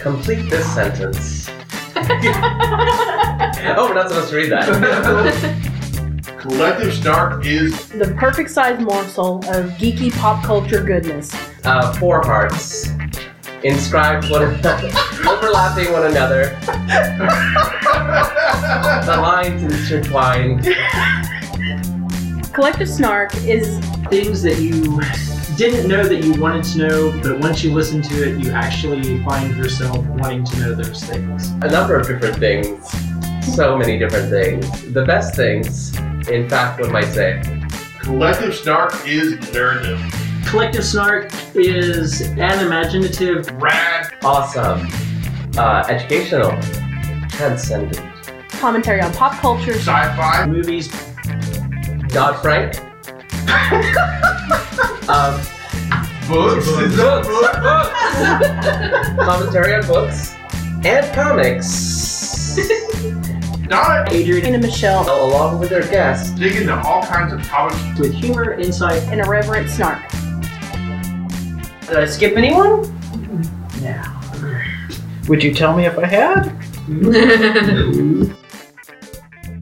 Complete this sentence. oh, we're not supposed to read that. Collective Snark is The perfect size morsel of geeky pop culture goodness. Uh, four hearts. Inscribed one another, overlapping one another. The lines intertwined. Collective Snark is Things that you didn't know that you wanted to know, but once you listen to it, you actually find yourself wanting to know those things. A number of different things. So many different things. The best things, in fact, one might say. Collective Snark is nerdom. Collective Snark is an imaginative Rad. Awesome. Uh, educational. Transcendent. commentary on pop culture, Sci-fi. movies. Dodd Frank. um, Books. Is that book? commentary on books and comics. Not Adrian and Michelle, Along with their guests. dig into all kinds of topics. with humor, insight, and irreverent snark. Did I skip anyone? now. Would you tell me if I had?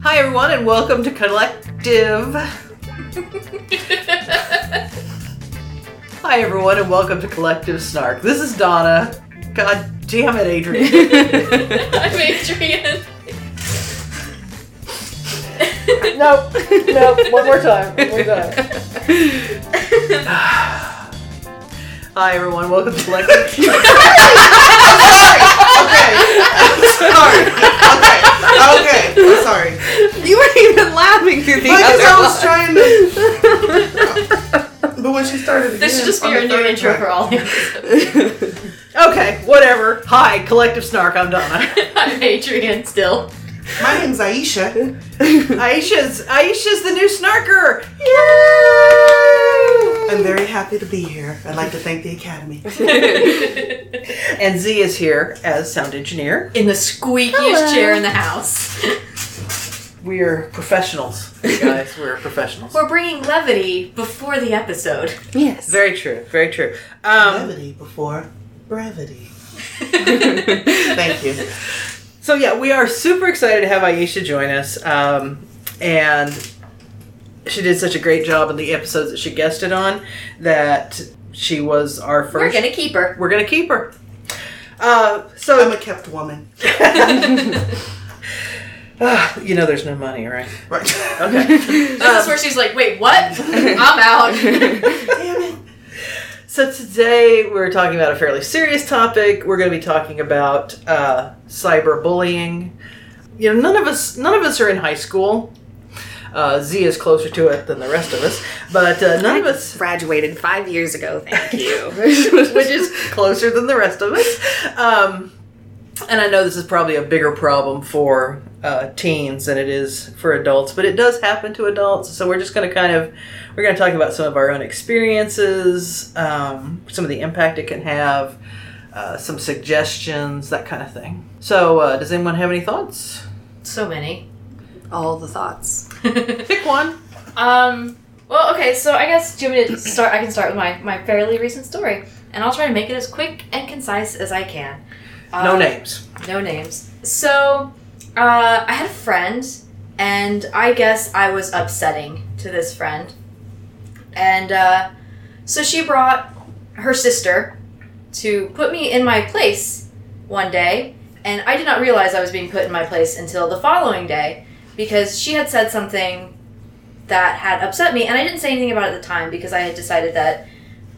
Hi, everyone, and welcome to Collective. Hi, everyone, and welcome to Collective Snark. This is Donna. God damn it, Adrian. I'm Adrian. nope, nope. One more time. One more time. Hi, everyone. Welcome to Collective. Sorry. Okay. Sorry. Okay. Okay. I'm sorry. You weren't even laughing through the Because I was trying to. but when she started again, This should just be your new intro track- for all episodes. Okay, whatever. Hi, Collective Snark. I'm Donna. I'm Adrian still. My name's Aisha. Aisha's Aisha's the new Snarker. Yay! I'm very happy to be here. I'd like to thank the Academy. And Z is here as sound engineer. In the squeakiest Hello. chair in the house. We're professionals, guys. We're professionals. We're bringing levity before the episode. Yes. Very true. Very true. Um, Brevity before brevity. Thank you. so yeah, we are super excited to have Aisha join us, um, and she did such a great job in the episodes that she guested on that she was our 1st We're gonna keep her. We're gonna keep her. Uh, so I'm a kept woman. Ah, you know, there's no money, right? Right. Okay. This Um, is where she's like, wait, what? I'm out. Damn it. So today we're talking about a fairly serious topic. We're going to be talking about uh, cyberbullying. You know, none of us none of us are in high school. Uh, Z is closer to it than the rest of us, but uh, none of us, graduated five years ago. Thank you. which is closer than the rest of us. Um, and I know this is probably a bigger problem for uh, teens than it is for adults, but it does happen to adults. So we're just going to kind of we're going to talk about some of our own experiences, um, some of the impact it can have, uh, some suggestions, that kind of thing. So, uh, does anyone have any thoughts? so many. All the thoughts. Pick one. Um. Well, okay. So I guess do you want me to start? I can start with my my fairly recent story, and I'll try to make it as quick and concise as I can. No Uh, names. No names. So, uh, I had a friend, and I guess I was upsetting to this friend. And uh, so she brought her sister to put me in my place one day, and I did not realize I was being put in my place until the following day because she had said something that had upset me, and I didn't say anything about it at the time because I had decided that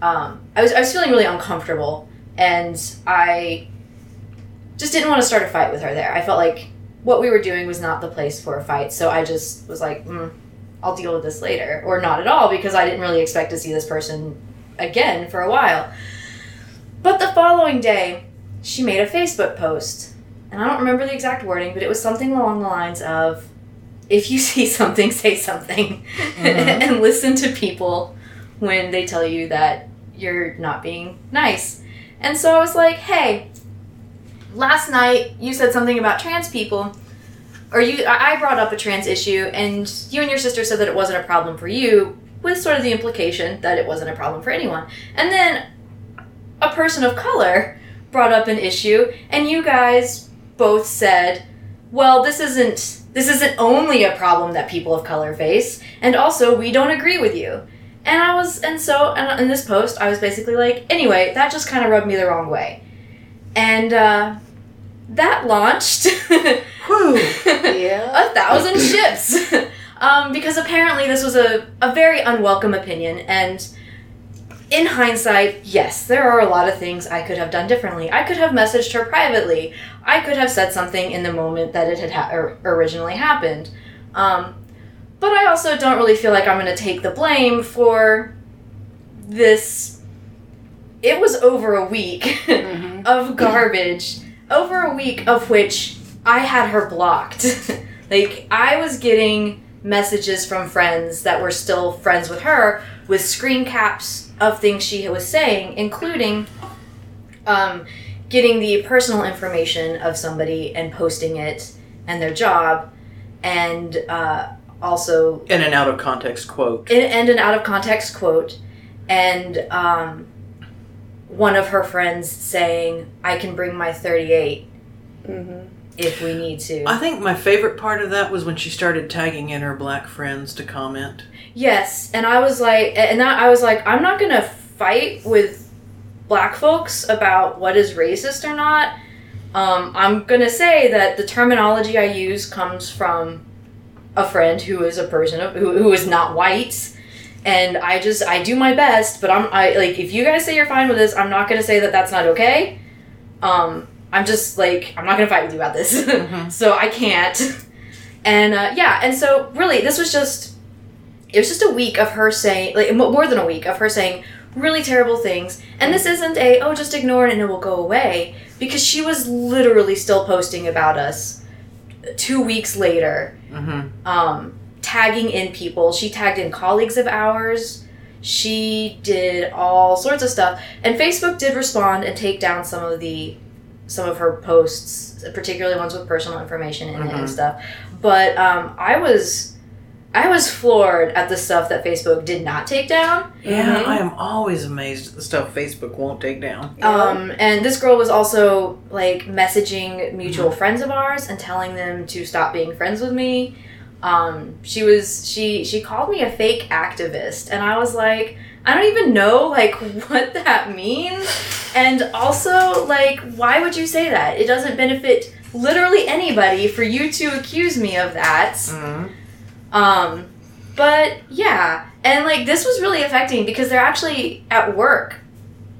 um, I was I was feeling really uncomfortable, and I just didn't want to start a fight with her there. I felt like what we were doing was not the place for a fight, so I just was like, mm, I'll deal with this later, or not at all, because I didn't really expect to see this person again for a while. But the following day, she made a Facebook post, and I don't remember the exact wording, but it was something along the lines of, "If you see something, say something, and listen to people when they tell you that you're not being nice." And so I was like, "Hey." Last night you said something about trans people or you i brought up a trans issue and you and your sister said that it wasn't a problem for you with sort of the implication that it wasn't a problem for anyone and then a person of color brought up an issue, and you guys both said, "Well, this isn't this isn't only a problem that people of color face, and also we don't agree with you." And I was, and so, and in this post, I was basically like, anyway, that just kind of rubbed me the wrong way, and uh, that launched a thousand ships. um, because apparently this was a, a very unwelcome opinion, and in hindsight, yes, there are a lot of things I could have done differently. I could have messaged her privately. I could have said something in the moment that it had ha- originally happened. Um, but I also don't really feel like I'm going to take the blame for this. It was over a week Mhm. of garbage, over a week of which I had her blocked. like, I was getting messages from friends that were still friends with her with screen caps of things she was saying, including um, getting the personal information of somebody and posting it and their job, and uh, also In an out of context quote. and, and an out of context quote, and um, one of her friends saying, "I can bring my 38 Mhm. if we need to." I think my favorite part of that was when she started tagging in her black friends to comment. Yes, and I was like, and that I was like, I'm not gonna fight with black folks about what is racist or not. Um, I'm gonna say that the terminology I use comes from a friend who is a person of, who, who is not white, and I just I do my best. But I'm I like if you guys say you're fine with this, I'm not gonna say that that's not okay. Um, I'm just like I'm not gonna fight with you about this, Mhm. so I can't. And uh, yeah, and so really, this was just it was just a week of her saying like more than a week of her saying really terrible things and this isn't a oh just ignore it and it will go away because she was literally still posting about us two weeks later Mm-hmm. um, tagging in people she tagged in colleagues of ours she did all sorts of stuff and facebook did respond and take down some of the some of her posts particularly ones with personal information in it Mhm. and stuff but um, i was i was floored at the stuff that facebook did not take down Yeah, Mhm. I am always amazed at the stuff Facebook won't take down. Um, and this girl was also like messaging mutual friends of ours and telling them to stop being friends with me. Um, she was she she called me a fake activist, and I was like, I don't even know like what that means, and also like why would you say that? It doesn't benefit literally anybody for you to accuse me of that. Mm-hmm. Um, but yeah, and like this was really affecting because they're actually at work.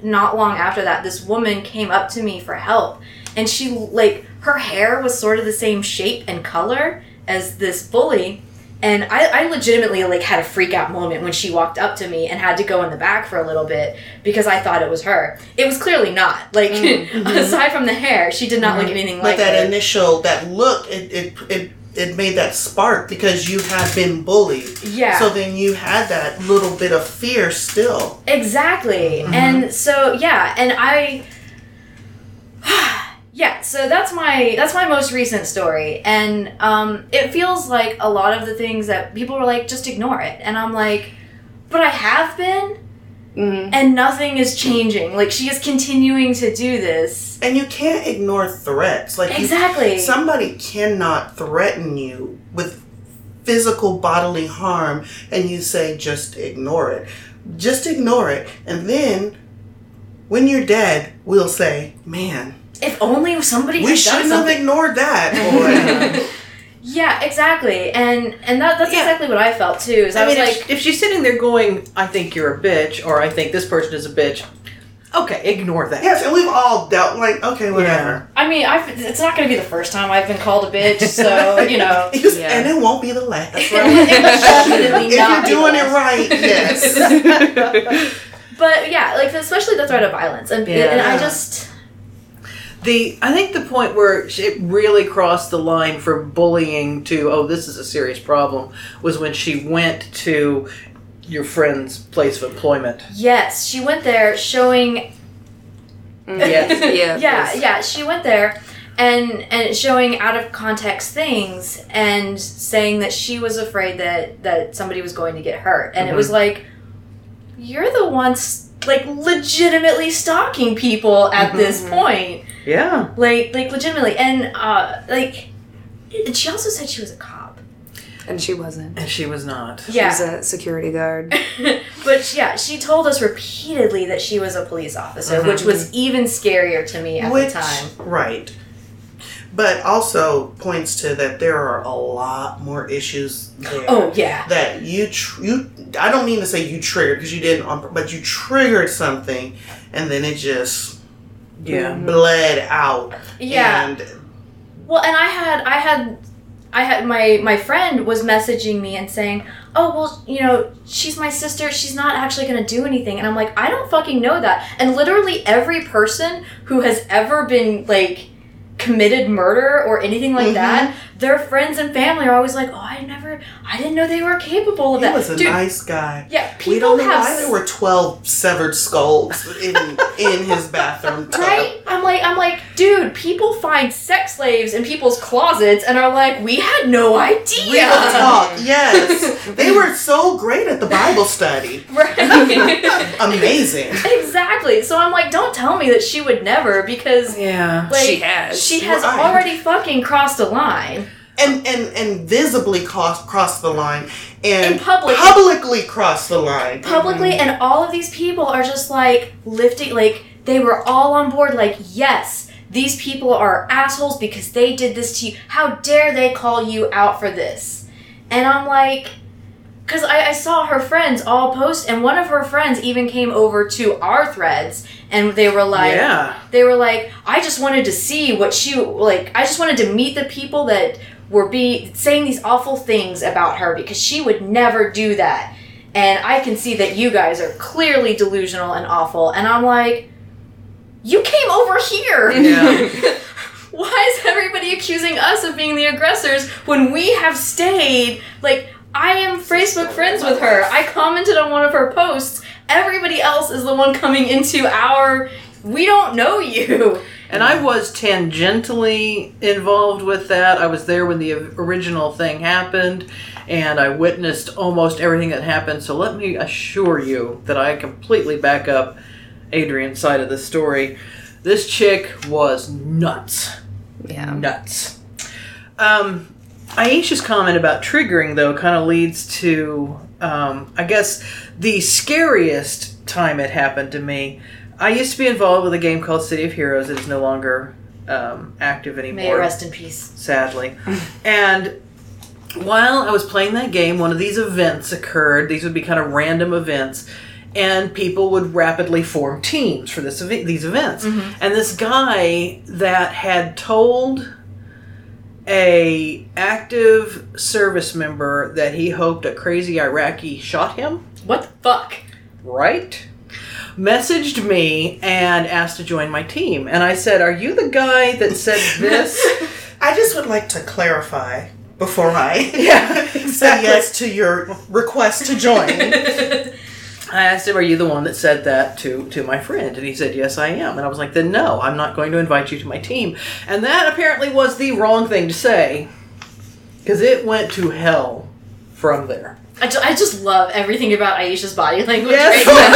Not long after that, this woman came up to me for help, and she like her hair was sort of the same shape and color as this bully. And I, I legitimately like had a freak out moment when she walked up to me and had to go in the back for a little bit because I thought it was her. It was clearly not. Like mm, mm-hmm. aside from the hair, she did not look mm-hmm. anything But like that her. initial that look, it, it it it made that spark because you had been bullied. yeah. So then you had that little bit of fear still. Exactly. Mm-hmm. And so yeah, and I yeah, so that's my that's my most recent story. And um it feels like a lot of the things that people were like just ignore it. And I'm like but I have been Mhm. and nothing is changing. Like she is continuing to do this. And you can't ignore threats. Like you- Exactly. somebody cannot threaten you with physical bodily harm and you say just ignore it. Just ignore it. And then when you're dead, we'll say, Man, if only somebody we shouldn't have something. ignored that. Yeah, exactly. And and that that's Yeah. exactly what I felt too. Is I, I was mean, like if, if she's sitting there going, "I think you're a bitch," or "I think this person is a bitch," okay, ignore that. yes, and we've all dealt like, okay, whatever. I mean, I've, it's not going to be the first time I've been called a bitch, so you know. You- Yeah. And it won't be the last. It would definitely if not you're doing it right, yes. But yeah, like especially the threat of violence, and and I Yeah. just The I think the point where it really crossed the line from bullying to oh this is a serious problem was when she went to your friend's place of employment. yes, she went there showing. Mm, yes. Yeah. yeah, yeah. She went there. And, and showing out of context things and saying that she was afraid that, that somebody was going to get hurt and it mm-hmm. was like you're the ones like legitimately stalking people at this mm-hmm. point. Yeah. Like like legitimately. And uh like and she also said she was a cop. And she wasn't. And she was not. She Yeah. was a security guard. but yeah, she told us repeatedly that she was a police officer, which was even scarier to me at Which, the time. right. But also points to that there are a lot more issues there. Oh yeah. That you tr- you I don't mean to say you triggered because you didn't but you triggered something and then it just Yeah. bled out. Yeah. And Well, and I had I had I had my my friend was messaging me and saying, "Oh, well, you know, she's my sister. She's not actually going to do anything." And I'm like, "I don't fucking know that." And literally every person who has ever been like committed murder or anything like Mhm. that, their friends and family are always like, "Oh, I never I didn't know they were capable of he that." He was a Dude, nice guy. yeah, people we don't know have why there were twelve severed skulls in in his bathroom tub. Right? I'm like, I'm like, dude. People find sex slaves in people's closets and are like, we had no idea. Real talk, yes. They were so great at the Bible study. Right? Amazing. exactly. So I'm like, don't tell me that she would never because Yeah. like She has. she has Right. already fucking crossed a line. And and and visibly cross crossed the line and In public. publicly cross the line. Publicly mm-hmm. and all of these people are just like lifting like they were all on board like, yes, these people are assholes because they did this to you. How dare they call you out for this? And I'm like, because I, I saw her friends all post, and one of her friends even came over to our threads, and they were like, yeah. they were like, I just wanted to see what she like. I just wanted to meet the people that were be saying these awful things about her because she would never do that. And I can see that you guys are clearly delusional and awful. And I'm like, you came over here. Yeah. Why is everybody accusing us of being the aggressors when we have stayed? Like, I am Facebook friends with her. I commented on one of her posts. Everybody else is the one coming into our. We don't know you. And I was tangentially involved with that. I was there when the original thing happened, and I witnessed almost everything that happened. So let me assure you that I completely back up Adrian's side of the story. This chick was nuts. Yeah. Nuts. Um, Aisha's comment about triggering, though, kind of leads to, um, I guess, the scariest time it happened to me. I used to be involved with a game called City of Heroes. It is no longer um, active anymore. May it rest in peace. sadly. and while I was playing that game, one of these events occurred. These would be kind of random events, and people would rapidly form teams for this ev- these events. And this guy that had told a active service member that he hoped a crazy Iraqi shot him, What the fuck? right? Messaged me and asked to join my team. And I said, Are you the guy that said this? I just would like to clarify before I yeah, say yes to your request to join. I asked him, "Are you the one that said that to to my friend?" And he said, "Yes, I am." And I was like, "Then no, I'm not going to invite you to my team." And that apparently was the wrong thing to say, because it went to hell from there. I, ju- I just love everything about Aisha's body language Yes. right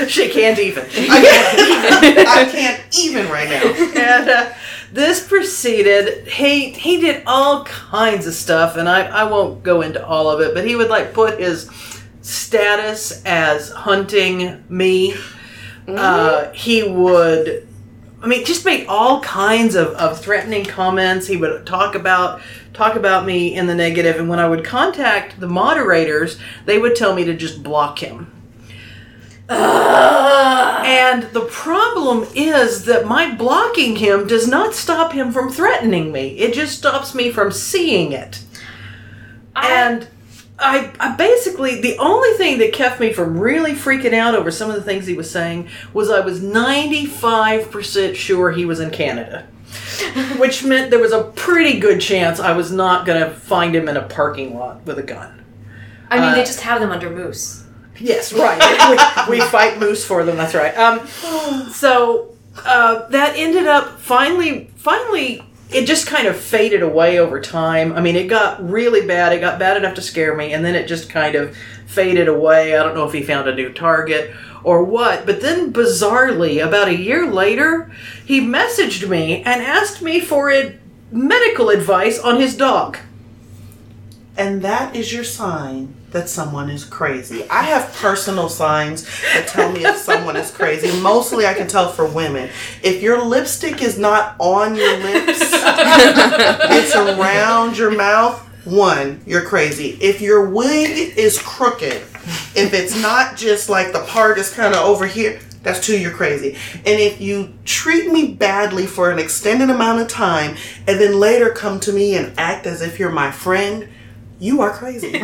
now. she can't even. I can't, I can't even right now. and uh, this proceeded. He he did all kinds of stuff, and I I won't go into all of it, but he would like put his status as hunting me. Uh, he would. I mean, just make all kinds of, of threatening comments. He would talk about talk about me in the negative, and when I would contact the moderators, they would tell me to just block him. And the problem is that my blocking him does not stop him from threatening me. It just stops me from seeing it. And I, I basically, the only thing that kept me from really freaking out over some of the things he was saying was I was 95% sure he was in Canada. Which meant there was a pretty good chance I was not going to find him in a parking lot with a gun. I mean, Uh, they just have them under moose. Yes, right. we, we fight moose for them. That's right. Um, so uh, that ended up finally, finally, it just kind of faded away over time. I mean, it got really bad. It got bad enough to scare me, and then it just kind of faded away. I don't know if he found a new target or what. But then, bizarrely, about a year later, he messaged me and asked me for a medical advice on his dog. And that is your sign that someone is crazy. I have personal signs that tell me if someone is crazy. Mostly I can tell for women. If your lipstick is not on your lips, it's around your mouth, one, you're crazy. If your wig is crooked, if it's not just like the part is kind of over here, that's two, you're crazy. And if you treat me badly for an extended amount of time and then later come to me and act as if you're my friend, you are crazy.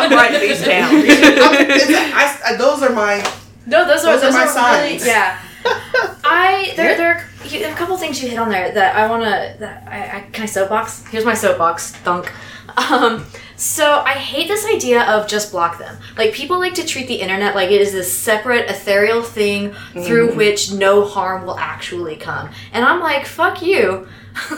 I'm writing these down. I'm- it's- I- I- those are my. No, those are Those are those my are really signs. yeah. I there Yeah. there are you- a couple things you hit on there that I wanna that I, I can I soapbox. Here's my soapbox thunk. Um, so I hate this idea of just block them. Like people like to treat the internet like it is this separate ethereal thing through which no harm will actually come. And I'm like, fuck you.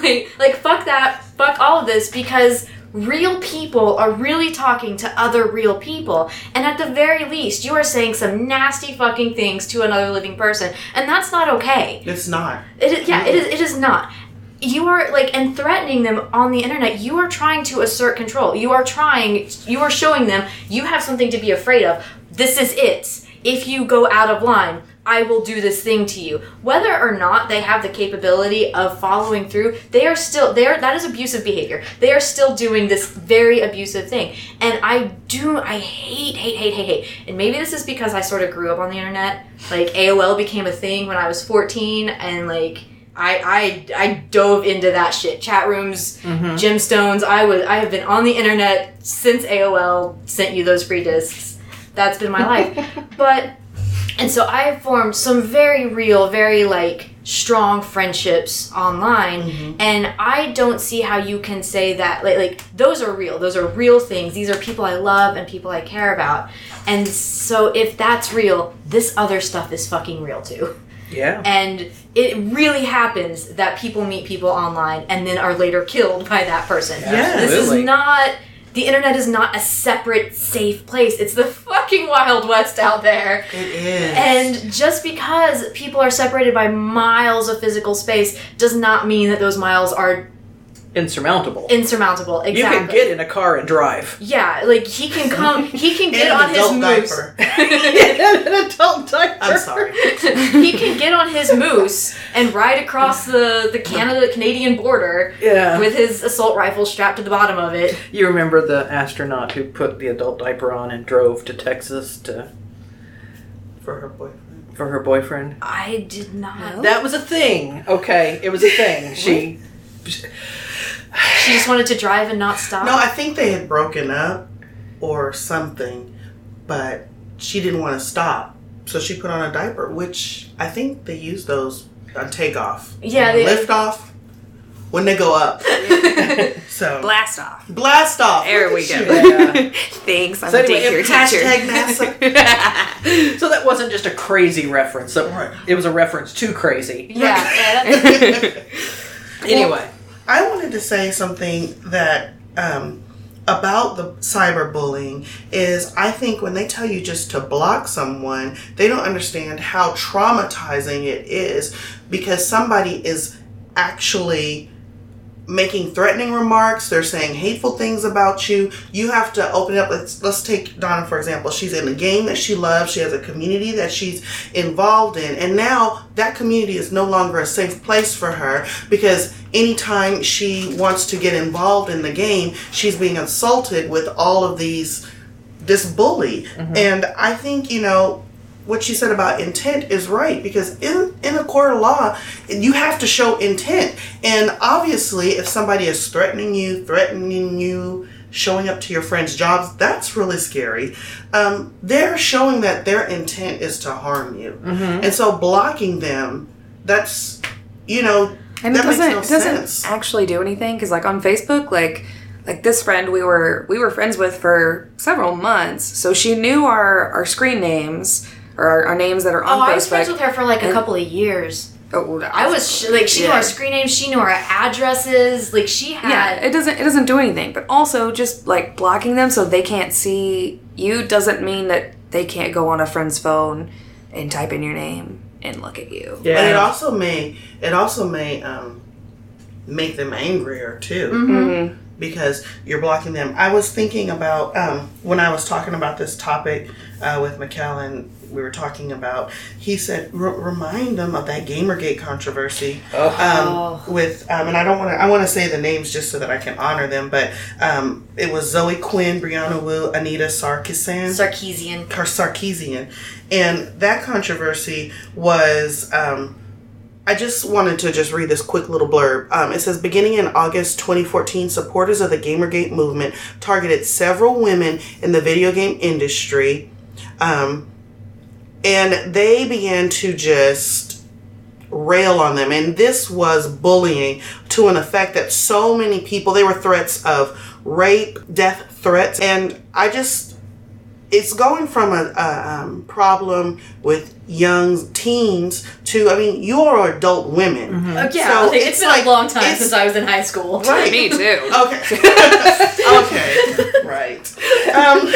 like, like fuck that. Fuck all of this because real people are really talking to other real people. And at the very least, you are saying some nasty fucking things to another living person. And that's not okay. It's not. It is, yeah, it is. It is not. You are like and threatening them on the internet. You are trying to assert control. You are trying. You are showing them you have something to be afraid of. This is it. If you go out of line, I will do this thing to you. Whether or not they have the capability of following through, they are still there. That is abusive behavior. They are still doing this very abusive thing. And I do. I hate, hate, hate, hate, hate. And maybe this is because I sort of grew up on the internet. Like AOL became a thing when I was 14, and like. I, I I dove into that shit. Chat rooms, mm-hmm. gemstones. I was I have been on the internet since AOL sent you those free discs. That's been my life. but and so I formed some very real, very like strong friendships online mm-hmm. and I don't see how you can say that like like those are real. Those are real things. These are people I love and people I care about. And so if that's real, this other stuff is fucking real too. Yeah. And it really happens that people meet people online and then are later killed by that person. Yeah, This is not the internet is not a separate safe place. It's the fucking wild west out there. It is. And just because people are separated by miles of physical space does not mean that those miles are Insurmountable. insurmountable. Exactly. You can get in a car and drive. Yeah, like he can come he can get on his moose. an adult diaper. I'm sorry. he can get on his moose and ride across the, the Canada Canadian border Yeah. with his assault rifle strapped to the bottom of it. You remember the astronaut who put the adult diaper on and drove to Texas to For her boyfriend. for her boyfriend? I did not. No. That was a thing. Okay, it was a thing. She She just wanted to drive and not stop. No, I think they had broken up or something, but she didn't want to stop. So she put on a diaper, which I think they use those on takeoff. Yeah, they- lift off when they go up. So Blast off. blast off. There we go. you. Yeah. Thanks, I'm So a anyway, daycare hashtag teacher. so that wasn't just a crazy reference. So Right. It was a reference to crazy. Yeah, yeah that's, Anyway, I wanted to say something that um, about the cyberbullying is I think when they tell you just to block someone, they don't understand how traumatizing it is because somebody is actually making threatening remarks. They're saying hateful things about you. You have to open up let's let's take donna for example. She's in a game that she loves. She has a community that she's involved in. And now that community is no longer a safe place for her because anytime she wants to get involved in the game she's being assaulted with all of these this bully. Mm-hmm. And i think you know what you said about intent is right because in in a court of law you have to show intent. And obviously if somebody is threatening you threatening you showing up to your friends jobs that's really scary. Um, they're showing that their intent is to harm you. And so blocking them that's you know And that it doesn't makes it doesn't sense. actually do anything because like on Facebook, like like this friend we were we were friends with for several months, so she knew our our screen names or our, our names that are on oh, I was Facebook. friends with her for like a couple of years. Oh, I was like, she knew our screen names, she knew our addresses. Like, she had. yeah, it doesn't it doesn't do anything, but also just like blocking them so they can't see you doesn't mean that they can't go on a friend's phone and type in your name and look at you. But it also may it also may um, make them angrier too. Mm-hmm. because you're blocking them. I was thinking about um, when I was talking about this topic uh, with McKellen. We were talking about. He said, "Remind them of that GamerGate controversy." Oh. Um, with um, and I don't want to. I want to say the names just so that I can honor them. But um, it was Zoe Quinn, Brianna Wu, Anita Sarkeesian, Sarkeesian. or Sarkeesian, and that controversy was. Um, I just wanted to just read this quick little blurb. Um, it says, beginning in August 2014, supporters of the Gamergate movement targeted several women in the video game industry, um, and they began to just rail on them. And this was bullying to an effect that so many people, they were threats of rape, death threats, and I just it's going from a, a um, problem with young teens to I mean you are adult women. Oh, yeah, So like, it's it's been like- a long time since I was in high school. Right. Me too. Okay. okay. Right. Um,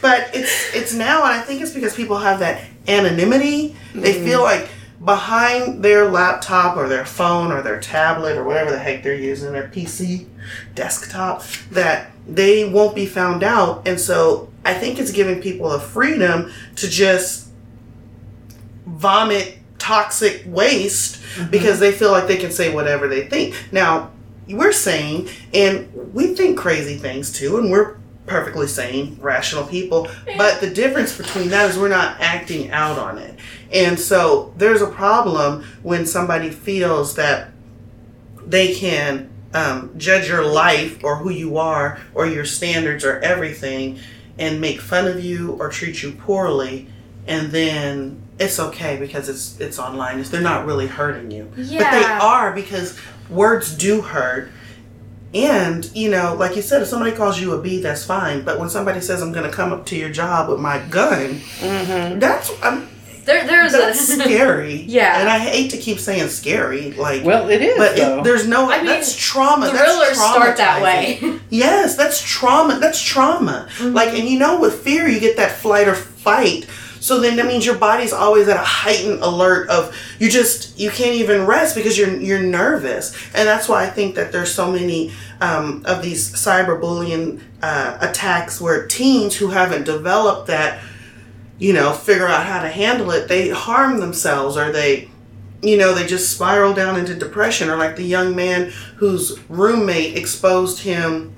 but it's it's now, and I think it's because people have that anonymity. They mm-hmm. feel like behind their laptop or their phone or their tablet or whatever the heck they're using, their PC, desktop, that they won't be found out, and so I think it's giving people the freedom to just vomit toxic waste mm-hmm. because they feel like they can say whatever they think. Now, we're sane and we think crazy things too, and we're perfectly sane, rational people. But the difference between that is we're not acting out on it. And so there's a problem when somebody feels that they can um, judge your life or who you are or your standards or everything and make fun of you or treat you poorly and then it's okay because it's it's online It's- they're not really hurting you but they are because words do hurt and you know like you said if somebody calls you a bee that's fine but when somebody says i'm going to come up to your job with my gun that's um, There, there's that's a scary Yeah. and i hate to keep saying scary like Well, it is. but it, there's no I mean, that's trauma the that's thrillers start that way. Yes, that's trauma. That's trauma. Mm-hmm. Like, and you know, with fear, you get that flight or fight. So then that means your body's always at a heightened alert of you just you can't even rest because you're you're nervous, and that's why I think that there's so many um, of these cyberbullying uh, attacks where teens who haven't developed that, you know, figure out how to handle it, they harm themselves or they you know, they just spiral down into depression, or like the young man whose roommate exposed him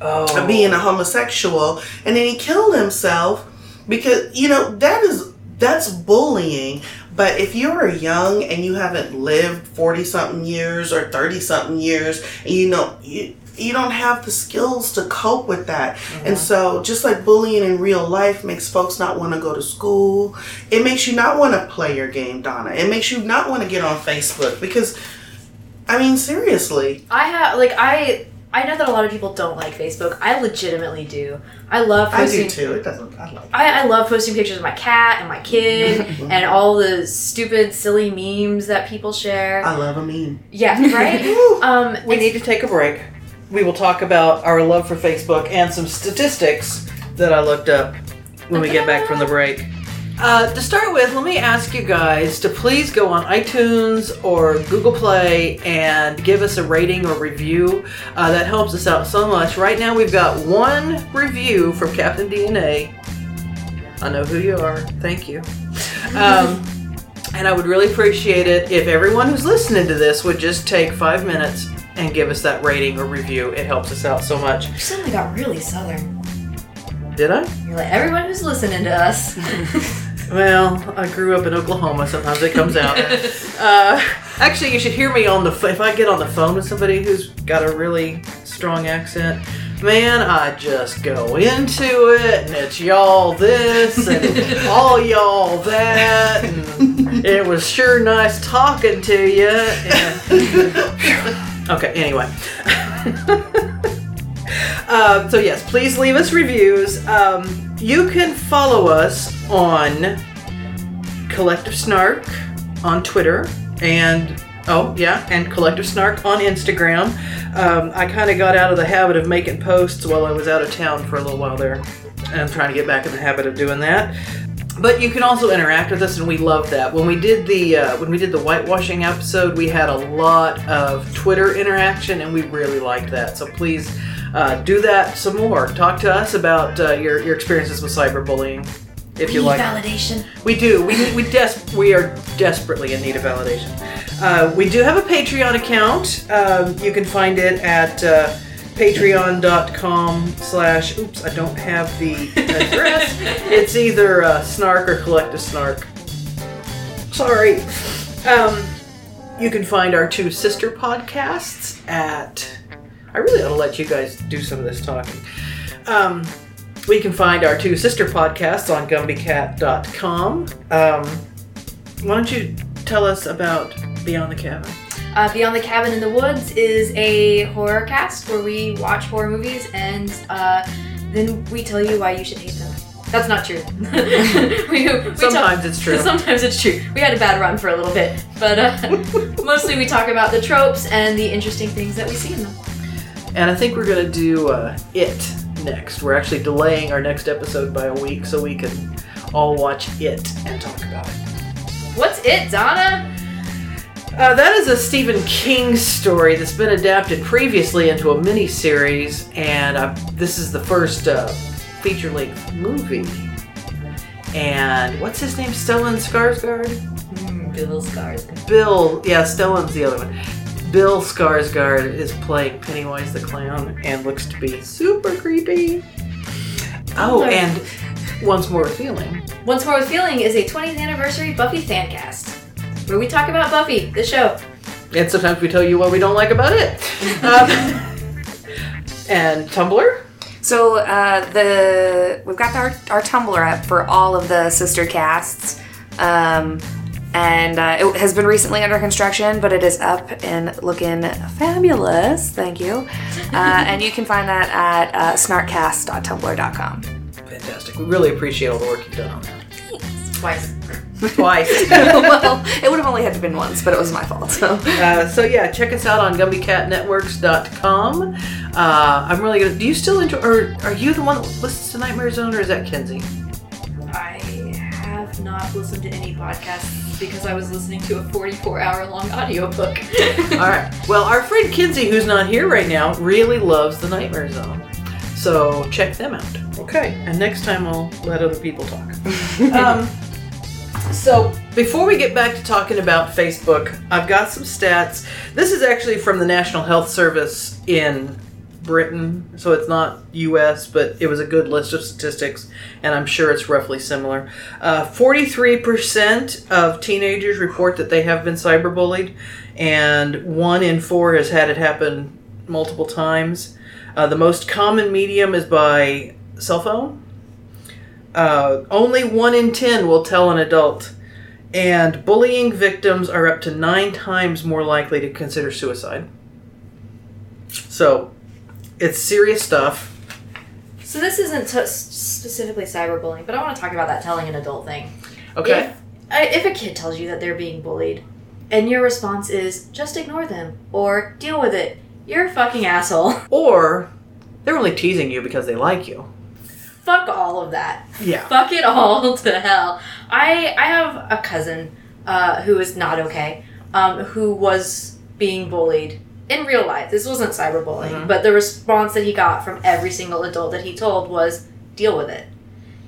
oh. being a homosexual and then he killed himself because you know that is that's bullying but if you're young and you haven't lived 40 something years or 30 something years and you know you, you don't have the skills to cope with that. And mm-hmm. so just like bullying in real life makes folks not want to go to school it makes you not want to play your game donna. It makes you not want to get on facebook because i mean seriously. I have like I I know that a lot of people don't like Facebook. I legitimately do. I love Facebook. i do too it doesn't i like I, I love posting pictures of my cat and my kid and all the stupid, silly memes that people share. i love a meme yeah, right. um, We it's- need to take a break. We will talk about our love for Facebook and some statistics that I looked up when we get back from the break. Uh, to start with, let me ask you guys to please go on iTunes or Google Play and give us a rating or review. Uh, that helps us out so much. Right now, we've got one review from Captain DNA. I know who you are. Thank you. Um, and I would really appreciate it if everyone who's listening to this would just take five minutes and give us that rating or review. It helps us out so much. you suddenly got really southern. Did I? You're like everyone who's listening to us. Well, I grew up in Oklahoma. Sometimes it comes out. uh, actually, you should hear me on the ph- if I get on the phone with somebody who's got a really strong accent. Man, I just go into it, and it's y'all this and all y'all that. And it was sure nice talking to you. And okay, anyway. Um, so yes, please leave us reviews. Um, you can follow us on Collective Snark on Twitter and oh yeah, and Collective Snark on Instagram. Um, I kind of got out of the habit of making posts while I was out of town for a little while there. and I'm trying to get back in the habit of doing that. But you can also interact with us, and we love that. When we did the uh, when we did the whitewashing episode, we had a lot of Twitter interaction, and we really liked that. So please uh, do that some more. Talk to us about uh, your your experiences with cyberbullying, if you Need like. validation. We do. We we des- we are desperately in need of validation. Uh, we do have a Patreon account. Um, you can find it at uh, patreon.com slash oops i don't have the address it's either uh, snark or collective snark sorry um, you can find our two sister podcasts at i really ought to let you guys do some of this talking um, we can find our two sister podcasts on gumbycat.com um, why don't you tell us about beyond the cabin Uh, Beyond the Cabin in the Woods is a horror cast where we watch horror movies and uh, then we tell you why you should hate them. That's not true. we, we sometimes it's true Sometimes it's true. We had a bad run for a little bit, but uh, mostly we talk about the tropes and the interesting things that we see in them. And I think we're going to do uh, It next. We're actually delaying our next episode by a week so we can all watch It and talk about it. What's it, Donna? Uh, that is a Stephen King story that's been adapted previously into a miniseries, and uh, this is the first uh, feature length movie. And what's his name? Stellan Skarsgård? Mm, Bill Scars. Bill, yeah, Stellan's the other one. Bill Skarsgård is playing Pennywise the Clown and looks to be super creepy. Oh, and once more with feeling. Once More with Feeling is a 20th anniversary Buffy fan cast where we talk about Buffy, the show. And sometimes we tell you what we don't like about it. Um, and Tumblr. So uh, the we've got our our Tumblr up for all of the sister casts, um, and uh, it has been recently under construction, but it is up and looking fabulous. Thank you, uh, and you can find that at uh, snarkcast.tumblr.com. Fantastic. We really appreciate all the work you've done on that. Twice. Twice. well, it would have only had to been once, but it was my fault. So Uh, so yeah, check us out on GumbyCatNetworks.com. Uh, I'm really gonna. Do you still enjoy? Or are you the one that listens to Nightmare Zone, or is that Kenzie? I have not listened to any podcasts because I was listening to a 44 hour long audiobook. All right. Well, our friend Kinsey, who's not here right now, really loves the Nightmare Zone. So check them out. Okay. And next time I'll let other people talk. um, so before we get back to talking about Facebook, I've got some stats. This is actually from the National Health Service in Britain, so it's not U.S., but it was a good list of statistics, and I'm sure it's roughly similar. Uh, 43% of teenagers report that they have been cyberbullied, and one in four has had it happen multiple times. Uh, the most common medium is by cell phone. Uh, only one in ten will tell an adult, and bullying victims are up to nine times more likely to consider suicide. So, it's serious stuff. so, this isn't t- specifically cyberbullying, but I want to talk about that telling an adult thing. Okay. If, if a kid tells you that they're being bullied, and your response is just ignore them or deal with it, you're a fucking asshole. Or they're only teasing you because they like you. Fuck all of that. Yeah. Fuck it all to hell. I I have a cousin uh, who is not okay, um, who was being bullied in real life. This wasn't cyberbullying, Mhm. but the response that he got from every single adult that he told was deal with it.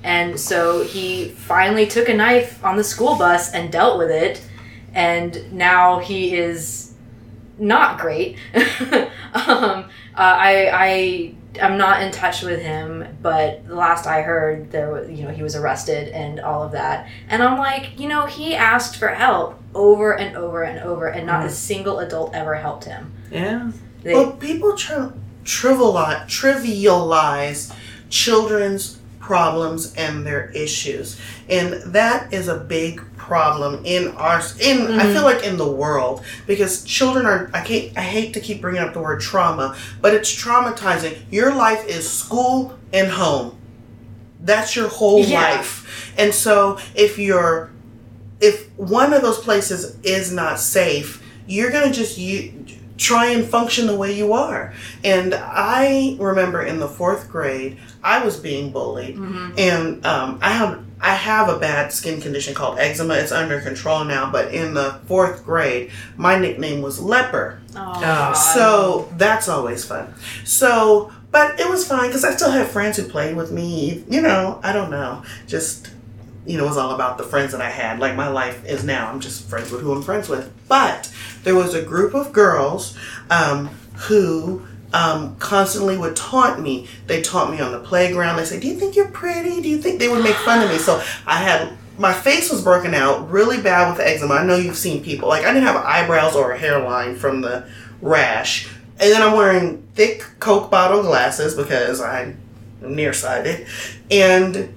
And so he finally took a knife on the school bus and dealt with it, and now he is not great. um, uh, I I I'm not in touch with him, but the last I heard, there was you know he was arrested and all of that, and I'm like, you know, he asked for help over and over and over, and not a mm. single adult ever helped him. Yeah. They, Well, people tri- trivialize, trivialize children's problems and their issues, and that is a big problem in our in I feel mm-hmm. like in the world because children are I can't I hate to keep bringing up the word trauma, but it's traumatizing. Your life is school and home. That's your whole Yeah. life, and so if you're if one of those places is not safe, you're gonna just you try and function the way you are. And I remember in the fourth grade, I was being bullied, and um, I have I have a bad skin condition called eczema. It's under control now, but in the fourth grade, my nickname was leper. Oh, So that's always fun. So, but it was fine because I still have friends who played with me. You know, I don't know. Just, you know, it was all about the friends that I had. Like my life is now. I'm just friends with who I'm friends with. But there was a group of girls um, who um, constantly would taunt me. They taunt me on the playground. They say, "Do you think you're pretty? Do you think?" They would make fun of me. So I had my face was broken out really bad with eczema. I know you've seen people like I didn't have eyebrows or a hairline from the rash, and then I'm wearing thick Coke bottle glasses because I'm nearsighted, and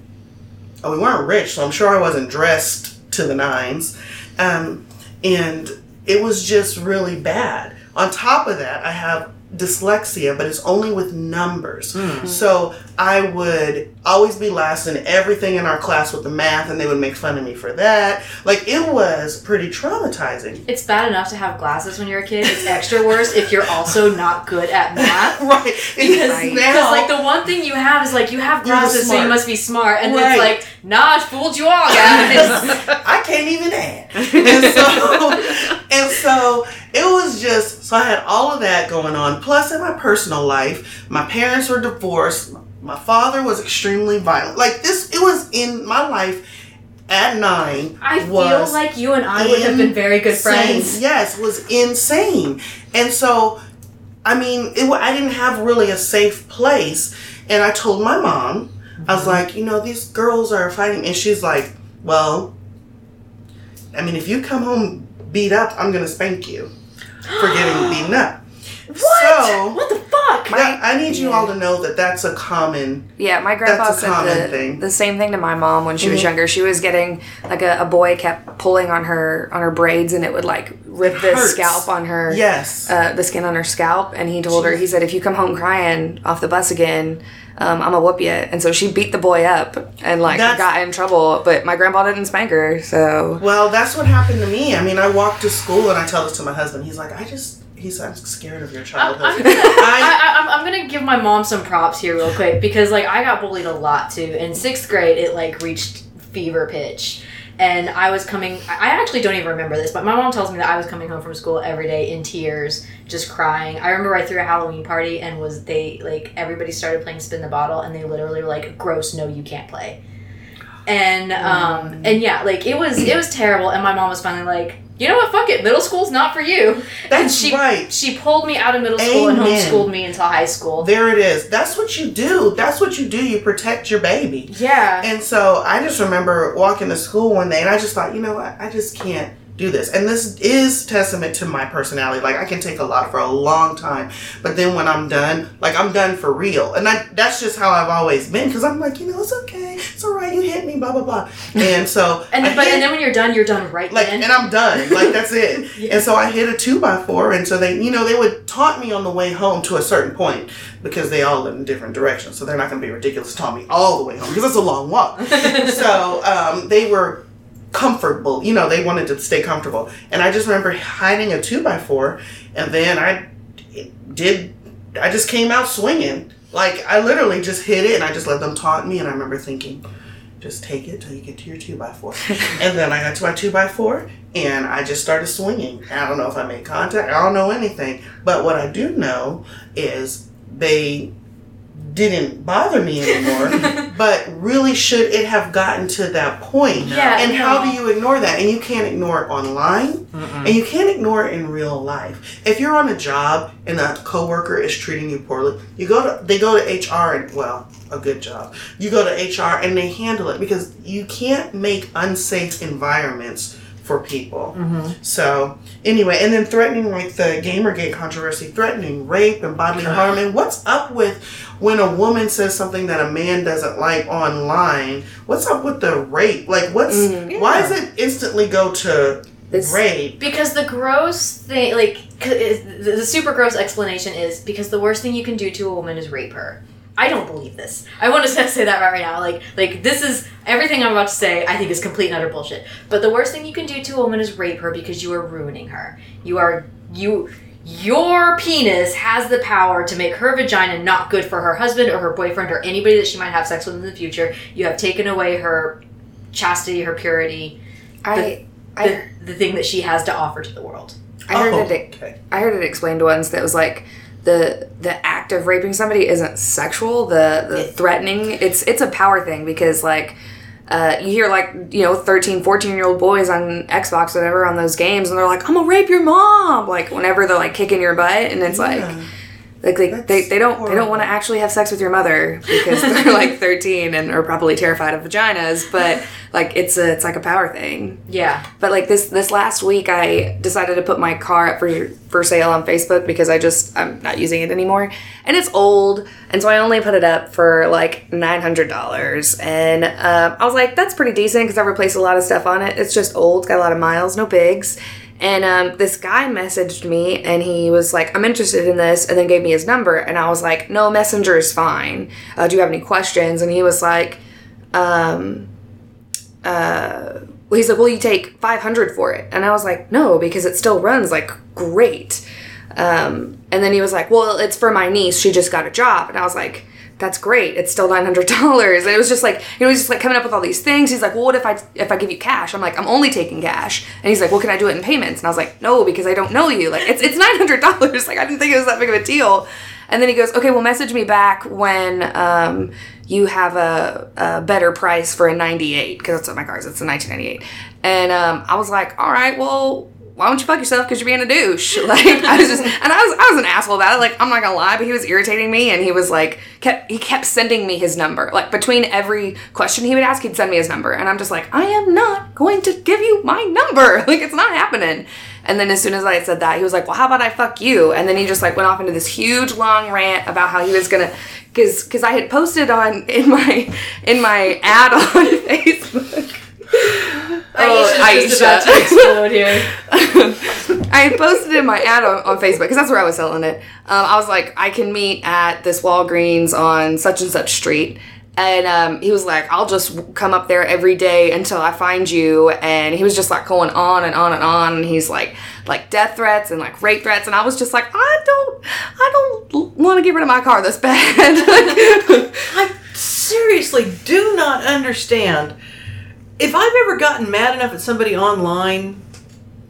we weren't rich, so I'm sure I wasn't dressed to the nines, um, and it was just really bad. On top of that, I have dyslexia, but it's only with numbers. Hmm. So I would always be last in everything in our class with the math, and they would make fun of me for that. Like it was pretty traumatizing. It's bad enough to have glasses when you're a kid. It's extra worse if you're also not good at math. right? Because, Right. because like the one thing you have is like you have glasses, so you must be smart, and Right. it's like, nah, I fooled you all, guys. I can't even add. And so, and so it was just, so I had all of that going on. Plus, in my personal life, my parents were divorced. My father was extremely violent. Like this, it was in my life at nine. I feel like you and I would have been very good friends. Yes, was insane. And so, I mean, it, I didn't have really a safe place. And I told my mom, I was like, you know, these girls are fighting. And she's like, well, I mean, if you come home beat up, I'm going to spank you for getting beaten up. What? So, what the fuck? that- I need you all to know that that's a common. Yeah, my grandpa That's a said common the, thing. the same thing to my mom when she was Mhm. younger. She was getting like a, a boy kept pulling on her on her braids and it would like rip the hurts. scalp on her Yes. uh, the skin on her scalp and he told her he said if you come home crying off the bus again um, I'm gonna whoop you and so she beat the boy up and like That's- got in trouble but my grandpa didn't spank her so Well, that's what happened to me. I mean, I walked to school and I tell this to my husband. He's like, I just, he's, I'm scared of your I'm, childhood. I'm gonna, I- I, I, I'm gonna give my mom some props here real quick because like I got bullied a lot too. In sixth grade, it like reached fever pitch, and I was coming. I actually don't even remember this, but my mom tells me that I was coming home from school every day in tears, just crying. I remember I threw a Halloween party and was they like everybody started playing spin the bottle, and they literally were like, "Gross, no, you can't play." And um and yeah, like it was it was terrible. And my mom was finally like, you know what, fuck it, middle school's not for you. That's she right. she pulled me out of middle school and homeschooled me until high school. There it is. That's what you do. That's what you do. You protect your baby. Yeah. And so I just remember walking to school one day and I just thought, you know what? I just can't do this. And this is testament to my personality. Like I can take a lot for a long time, but then when I'm done, like I'm done for real. And I, that's just how I've always been because I'm like, you know, it's okay. It's all right. You hit me, blah, blah, blah. And so. And I but hit- and then when you're done, you're done right like then. and I'm done. Like that's it. Yeah. And so I hit a two by four and so they you know, they would taunt me on the way home to a certain point because they all live in different directions. So they're not gonna be ridiculous to taunt me all the way home because it's a long walk. so um, they were comfortable, you know, they wanted to stay comfortable. And I just remember hiding a two by four and then I did I just came out swinging. Like I literally just hit it and I just let them taunt me and I remember thinking just take it till you get to your two by four. and then I got to my two by four and I just started swinging. I don't know if I made contact. I don't know anything. But what I do know is they didn't bother me anymore. but really, should it have gotten to that point? Yeah, And how do you ignore that? And you can't ignore it online. Mm-mm. And you can't ignore it in real life. If you're on a job and a coworker is treating you poorly, you go to they go to HR and well, a good job. You go to HR and they handle it because you can't make unsafe environments for people. So anyway, and then threatening like the Gamergate controversy, threatening rape and bodily harm. And what's up with when a woman says something that a man doesn't like online? What's up with the rape? Like what's Mm, why does it instantly go to This- rape? because the gross thing, like the super gross explanation is because the worst thing you can do to a woman is rape her. I don't believe this. I want to say that right now. Like, like this is everything I'm about to say. I think is complete and utter bullshit. But the worst thing you can do to a woman is rape her because you are ruining her. You are you your penis has the power to make her vagina not good for her husband or her boyfriend or anybody that she might have sex with in the future. You have taken away her chastity, her purity, I I the, the thing that she has to offer to the world. I heard Oh, it. okay. I heard it explained once that was like the the act of raping somebody isn't sexual. The the threatening it's it's a power thing because like. Uh, you hear like you know 13 14 year old boys on xbox whatever on those games and they're like i'm gonna rape your mom like whenever they're like kicking your butt and it's like Yeah. like they, That's they, they don't they don't want to actually have sex with your mother because they're like 13 and are probably terrified of vaginas but like it's a it's like a power thing Yeah. but like this this last week, I decided to put my car up for for sale on Facebook because I just I'm not using it anymore, and it's old, and so I only put it up for like nine hundred dollars, and um, I was like, that's pretty decent because I replaced a lot of stuff on it. It's just old, got a lot of miles, no bigs. And um, this guy messaged me and he was like, I'm interested in this, and then gave me his number. And I was like, No, Messenger is fine. Uh, do you have any questions? And he was like, um, uh, he's like, well, you take 500 for it. And I was like, no, because it still runs like great. Um, and then he was like, well, it's for my niece. She just got a job. And I was like, that's great. It's still $900. And it was just like, you know, he's just like coming up with all these things. He's like, well, what if I, if I give you cash? I'm like, I'm only taking cash. And he's like, well, can I do it in payments? And I was like, no, because I don't know you. Like, it's, it's $900. Like, I didn't think it was that big of a deal. And then he goes, okay, well, message me back when um, you have a, a better price for a 98, because that's what my car is. It's a 1998. And um, I was like, all right, well, why don't you fuck yourself because you're being a douche? Like, I was just, and I was, I was an asshole about it. Like, I'm not gonna lie, but he was irritating me, and he was like, kept, he kept sending me his number. Like, between every question he would ask, he'd send me his number, and I'm just like, I am not going to give you my number. Like, it's not happening. And then as soon as I said that, he was like, "Well, how about I fuck you?" And then he just like went off into this huge long rant about how he was gonna, because because I had posted on in my in my ad on Facebook. Aisha's just Aisha. about to explode here. I posted in my ad on, on Facebook because that's where I was selling it. Um, I was like, I can meet at this Walgreens on such and such street. And um, he was like, I'll just come up there every day until I find you. And he was just like going on and on and on. And he's like, like death threats and like rape threats. And I was just like, I don't, I don't want to get rid of my car this bad. I seriously do not understand. If I've ever gotten mad enough at somebody online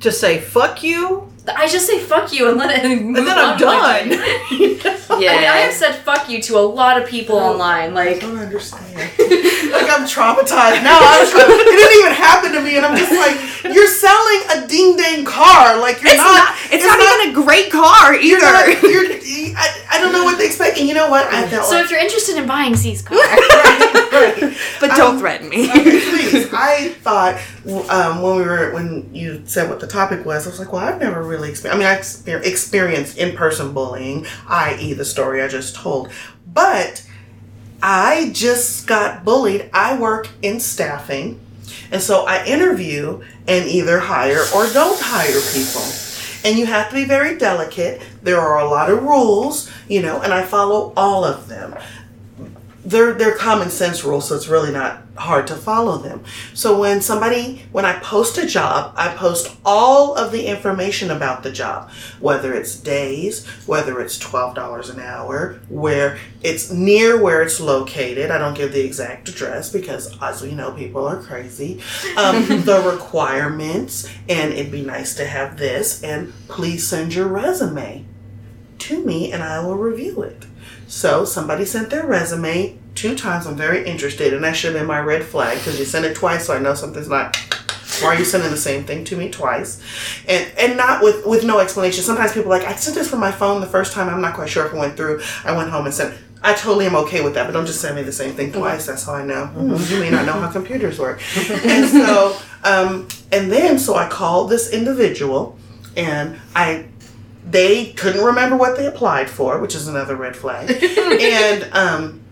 to say "fuck you," I just say fuck you and let it move and then on I'm done. yeah, I mean, I have said fuck you to a lot of people online. Like I don't understand. like I'm traumatized now. I was like, it didn't even happen to me, and I'm just like, you're selling a ding dang car. Like you're It's not, it's, not, even a great car You're either. not. You're, I, I don't know what they expect. And you know what? I felt so like. if you're interested in buying C's car, right, right. but don't Um, threaten me. Okay, please. I thought um, when we were when you said what the topic was, I was like, well, I've never really experienced. I mean, I exper- experienced in person bullying, i.e., the story I just told, but I just got bullied. I work in staffing, and so I interview and either hire or don't hire people. And you have to be very delicate. There are a lot of rules, you know, and I follow all of them they're they're common sense rules, so it's really not hard to follow them. So when somebody when I post a job, I post all of the information about the job, whether it's days, whether it's twelve dollars an hour, where it's near where it's located. I don't give the exact address because, as we know, people are crazy. Um, the requirements, and it'd be nice to have this, and please send your resume to me, and I will review it. So somebody sent their resume two times. I'm very interested, and that should have been my red flag because you sent it twice, so I know something's not. Why are you sending the same thing to me twice? And and not with with no explanation. Sometimes people are like I sent this from my phone the first time. I'm not quite sure if it went through. I went home and sent. I totally am okay with that, but don't just send me the same thing twice. That's how I know. Hmm, you may not know how computers work. and so, um, and then so I called this individual, and I they couldn't remember what they applied for, which is another red flag. and um,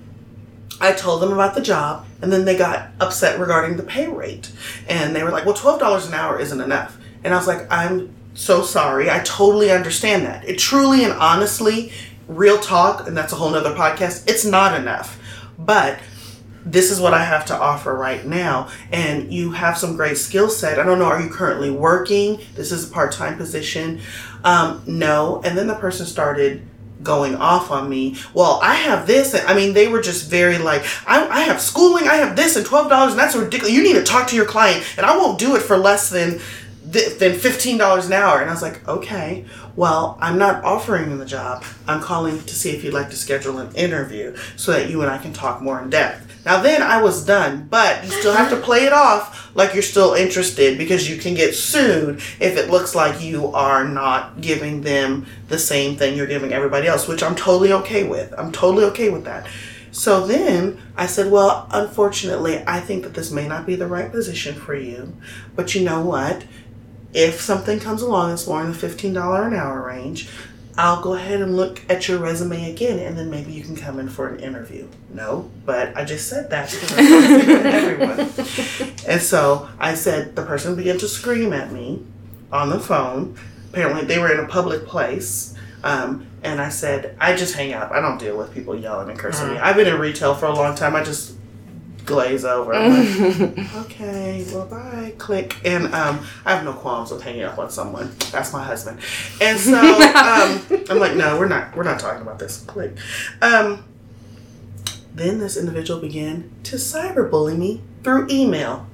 I told them about the job, and then they got upset regarding the pay rate. And they were like, well, $12 an hour isn't enough. And I was like, I'm so sorry. I totally understand that. It truly and honestly, real talk, and that's a whole nother podcast, it's not enough. But this is what I have to offer right now. And you have some great skill set. I don't know, are you currently working? This is a part time position. Um, no. And then the person started going off on me. Well, I have this. And, I mean, they were just very like, I, I have schooling, I have this, and $12, and that's ridiculous. You need to talk to your client, and I won't do it for less than. th- Than fifteen dollars an hour, and I was like, okay, well, I'm not offering you the job. I'm calling to see if you'd like to schedule an interview so that you and I can talk more in depth. Now, then I was done, but you still have to play it off like you're still interested because you can get sued if it looks like you are not giving them the same thing you're giving everybody else, which I'm totally okay with. I'm totally okay with that. So then I said, Well, unfortunately, I think that this may not be the right position for you, but you know what? If something comes along that's more in the $15 an hour range, I'll go ahead and look at your resume again and then maybe you can come in for an interview. No, but I just said that because I to everyone. And so I said, the person began to scream at me on the phone. Apparently, they were in a public place. Um, and I said, I just hang up. I don't deal with people yelling and cursing me. I've been in retail for a long time. I just glaze over. I'm like, okay, well, bye. Click. And um, I have no qualms with hanging up on someone. That's my husband. And so um, I'm like, no, we're not. We're not talking about this. Click. Um, then this individual began to cyberbully me through email.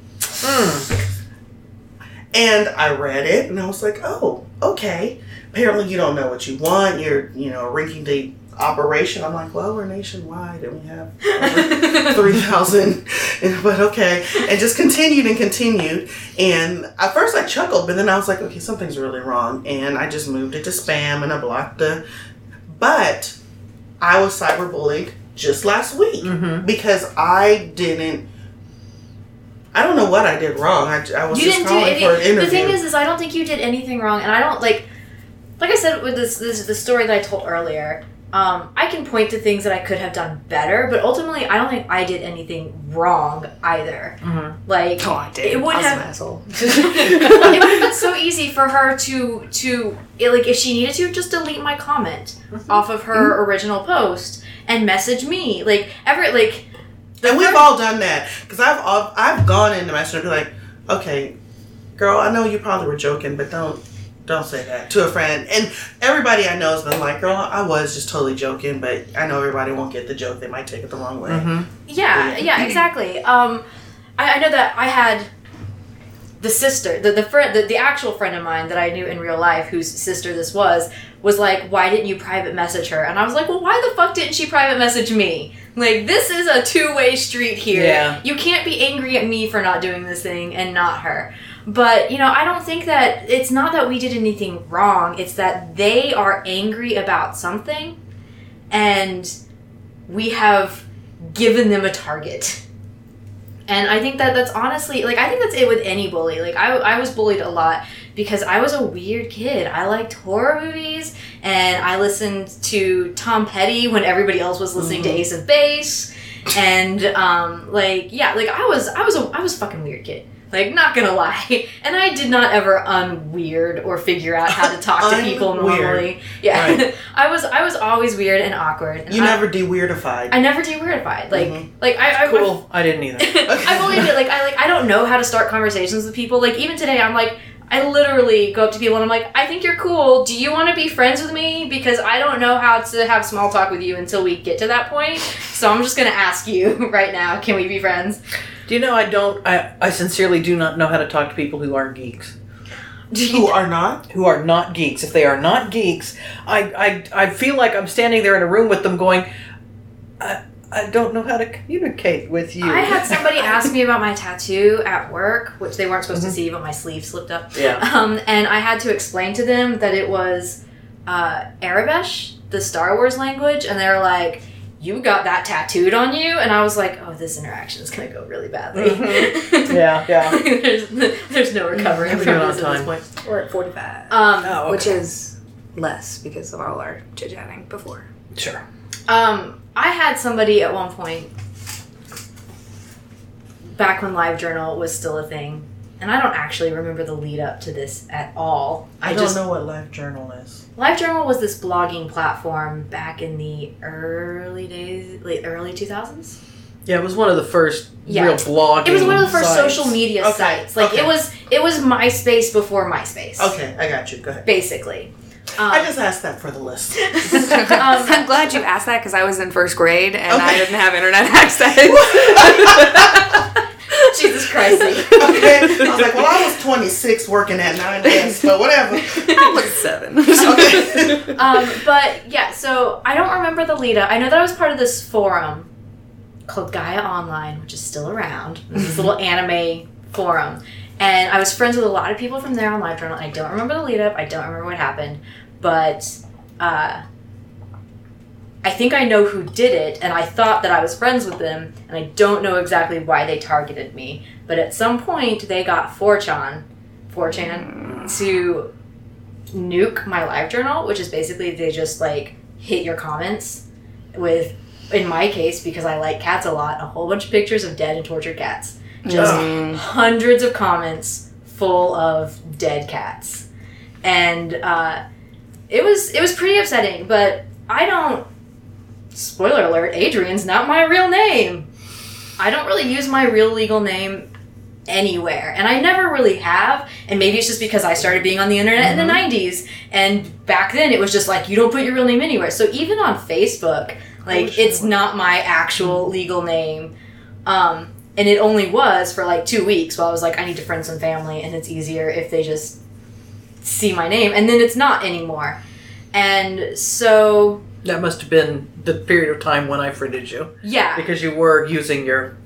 And I read it and I was like, oh, okay. Apparently you don't know what you want. You're, you know, rinky dink operation. I'm like, well, we're nationwide and we have 3,000. But okay. And just continued and continued. And at first I chuckled, but then I was like, okay, something's really wrong. And I just moved it to spam and I blocked the. But I was cyberbullied just last week Mm-hmm. because I didn't. I don't know what I did wrong. I, I was you just didn't calling any. for an interview. The thing is, is I don't think you did anything wrong, and I don't like. Like I said with this, this the story that I told earlier. Um, I can point to things that I could have done better, but ultimately, I don't think I did anything wrong either. Mm-hmm. Like Oh, I did. it would have asshole. it would have been so easy for her to to it, like if she needed to just delete my comment off of her original post and message me like every like And we've all done that because I've all, I've gone into Messenger and be like, okay, girl, I know you probably were joking, but don't don't say that to a friend. And everybody I know has been like, girl, I was just totally joking, but I know everybody won't get the joke. They might take it the wrong way. Mm-hmm. yeah yeah exactly um I, I know that I had the sister the the friend the, the actual friend of mine that I knew in real life whose sister this was was like why didn't you private message her and I was like well why the fuck didn't she private message me like this is a two-way street here Yeah. you can't be angry at me for not doing this thing and not her but you know i don't think that it's not that we did anything wrong it's that they are angry about something and we have given them a target. And i think that that's honestly like i think that's it with any bully. Like i, I was bullied a lot because i was a weird kid. I liked horror movies and i listened to tom petty when everybody else was listening to ace of base. And um like yeah like i was i was a i was a fucking weird kid like not gonna lie and i did not ever unweird or figure out how to talk to people normally yeah Right. i was i was always weird and awkward and You I, never de-weirdified. i never de-weirdified like Mhm. like i i Cool. I didn't either. I believe it. Like I like I don't know how to start conversations with people. Like even today, I'm like I literally go up to people and I'm like, I think you're cool. Do you want to be friends with me? Because I don't know how to have small talk with you until we get to that point. So I'm just gonna ask you right now. Can we be friends? Do you know I don't? I, I sincerely do not know how to talk to people who aren't geeks. Who you, are not? Who are not geeks. If they are not geeks, I I, I feel like I'm standing there in a room with them going, I, I don't know how to communicate with you. I had somebody ask me about my tattoo at work, which they weren't supposed to see, but my sleeve slipped up. Yeah. Um, and I had to explain to them that it was uh, Aurebesh, the Star Wars language, and they were like, "You got that tattooed on you?" And I was like, "Oh, this interaction is gonna go really badly." Mhm. Yeah, yeah. there's, there's no recovering Have a from good this at this point. We're at 45. Um, Oh, Which is less because of all our chit chatting before. Sure. Um, I had somebody at one point back when LiveJournal was still a thing, and I don't actually remember the lead up to this at all. I, I, don't just know what Life Journal is. LiveJournal was this blogging platform back in the early days, late early two thousands. Yeah, it was one of the first Yeah. real blogging. It was one of the first sites. social media Okay, sites. Like okay. it was it was MySpace before MySpace. Okay, I got you. Go ahead. Basically. Um, I just asked that for the list. um, I'm glad you asked that because I was in first grade and I didn't have internet access. Jesus Christ. okay. I was like, well, I was 26 working at 9S, but whatever. I was seven. Okay. um, but yeah, so I don't remember the lead up. I know that I was part of this forum called Gaia Online, which is still around. It's this little anime forum. And I was friends with a lot of people from there on LiveJournal. I don't remember the lead up. I don't remember what happened. But uh, I think I know who did it, and I thought that I was friends with them, and I don't know exactly why they targeted me. But at some point, they got 4chan, 4chan to nuke my live journal, which is basically they just like hit your comments with, in my case, because I like cats a lot, a whole bunch of pictures of dead and tortured cats. Just Mm. hundreds of comments full of dead cats. And uh, it was it was pretty upsetting, but I don't spoiler alert, Adrian's not my real name. I don't really use my real legal name anywhere. And I never really have. And maybe it's just because I started being on the internet in the 90s. And back then it was just like, you don't put your real name anywhere. So even on Facebook, like, sure. it's not my actual legal name. Um, and it only was for like two weeks while I was like, I need to friend some family. And it's easier if they just see my name. And then it's not anymore. And so, That must have been the period of time when I friended you, yeah. because you were using your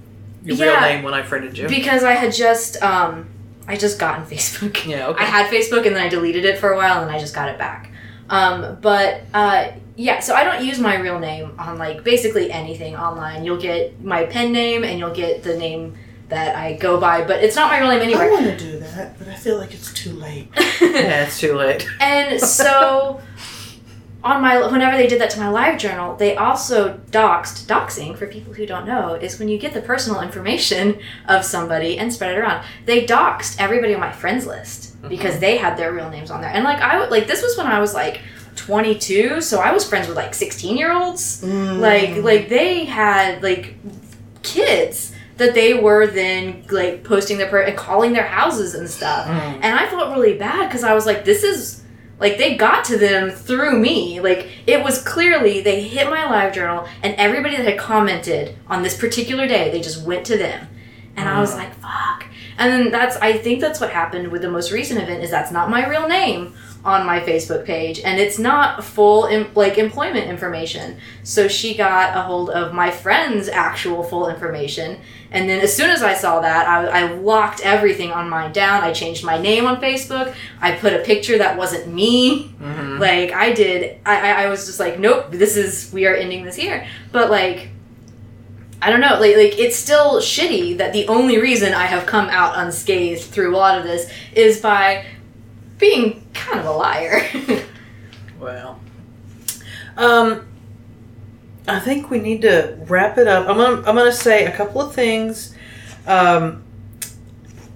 your real name when I friended you. Because I had just, um, I just gotten Facebook. yeah. Okay. I had Facebook and then I deleted it for a while and then I just got it back. Um, but uh, yeah, so I don't use my real name on like basically anything online. You'll get my pen name and you'll get the name that I go by, but it's not my real name anyway. I want to do that, but I feel like it's too late. yeah, it's too late. and so on my whenever they did that to my live journal, they also doxed. Doxing, for people who don't know, is when you get the personal information of somebody and spread it around. They doxed everybody on my friends list because they had their real names on there. And like I would like this was when I was like 22, so I was friends with like 16 year olds. Mm. Like like they had like kids that they were then like posting their per- and calling their houses and stuff. Mm. And I felt really bad because I was like, this is like they got to them through me. Like it was clearly they hit my live journal and everybody that had commented on this particular day, they just went to them. And I was mm. like, fuck. And then that's I think that's what happened with the most recent event is that's not my real name on my Facebook page and it's not full em- like employment information. So she got a hold of my friend's actual full information and then as soon as I saw that, I, I locked everything on mine down. I changed my name on Facebook. I put a picture that wasn't me. Mhm. Like I did. I, I, I was just like, nope, this is, we are ending this here. But like, I don't know. Like, like it's still shitty that the only reason I have come out unscathed through a lot of this is by being kind of a liar. Well, um, I think we need to wrap it up. I'm gonna I'm gonna say a couple of things. Um,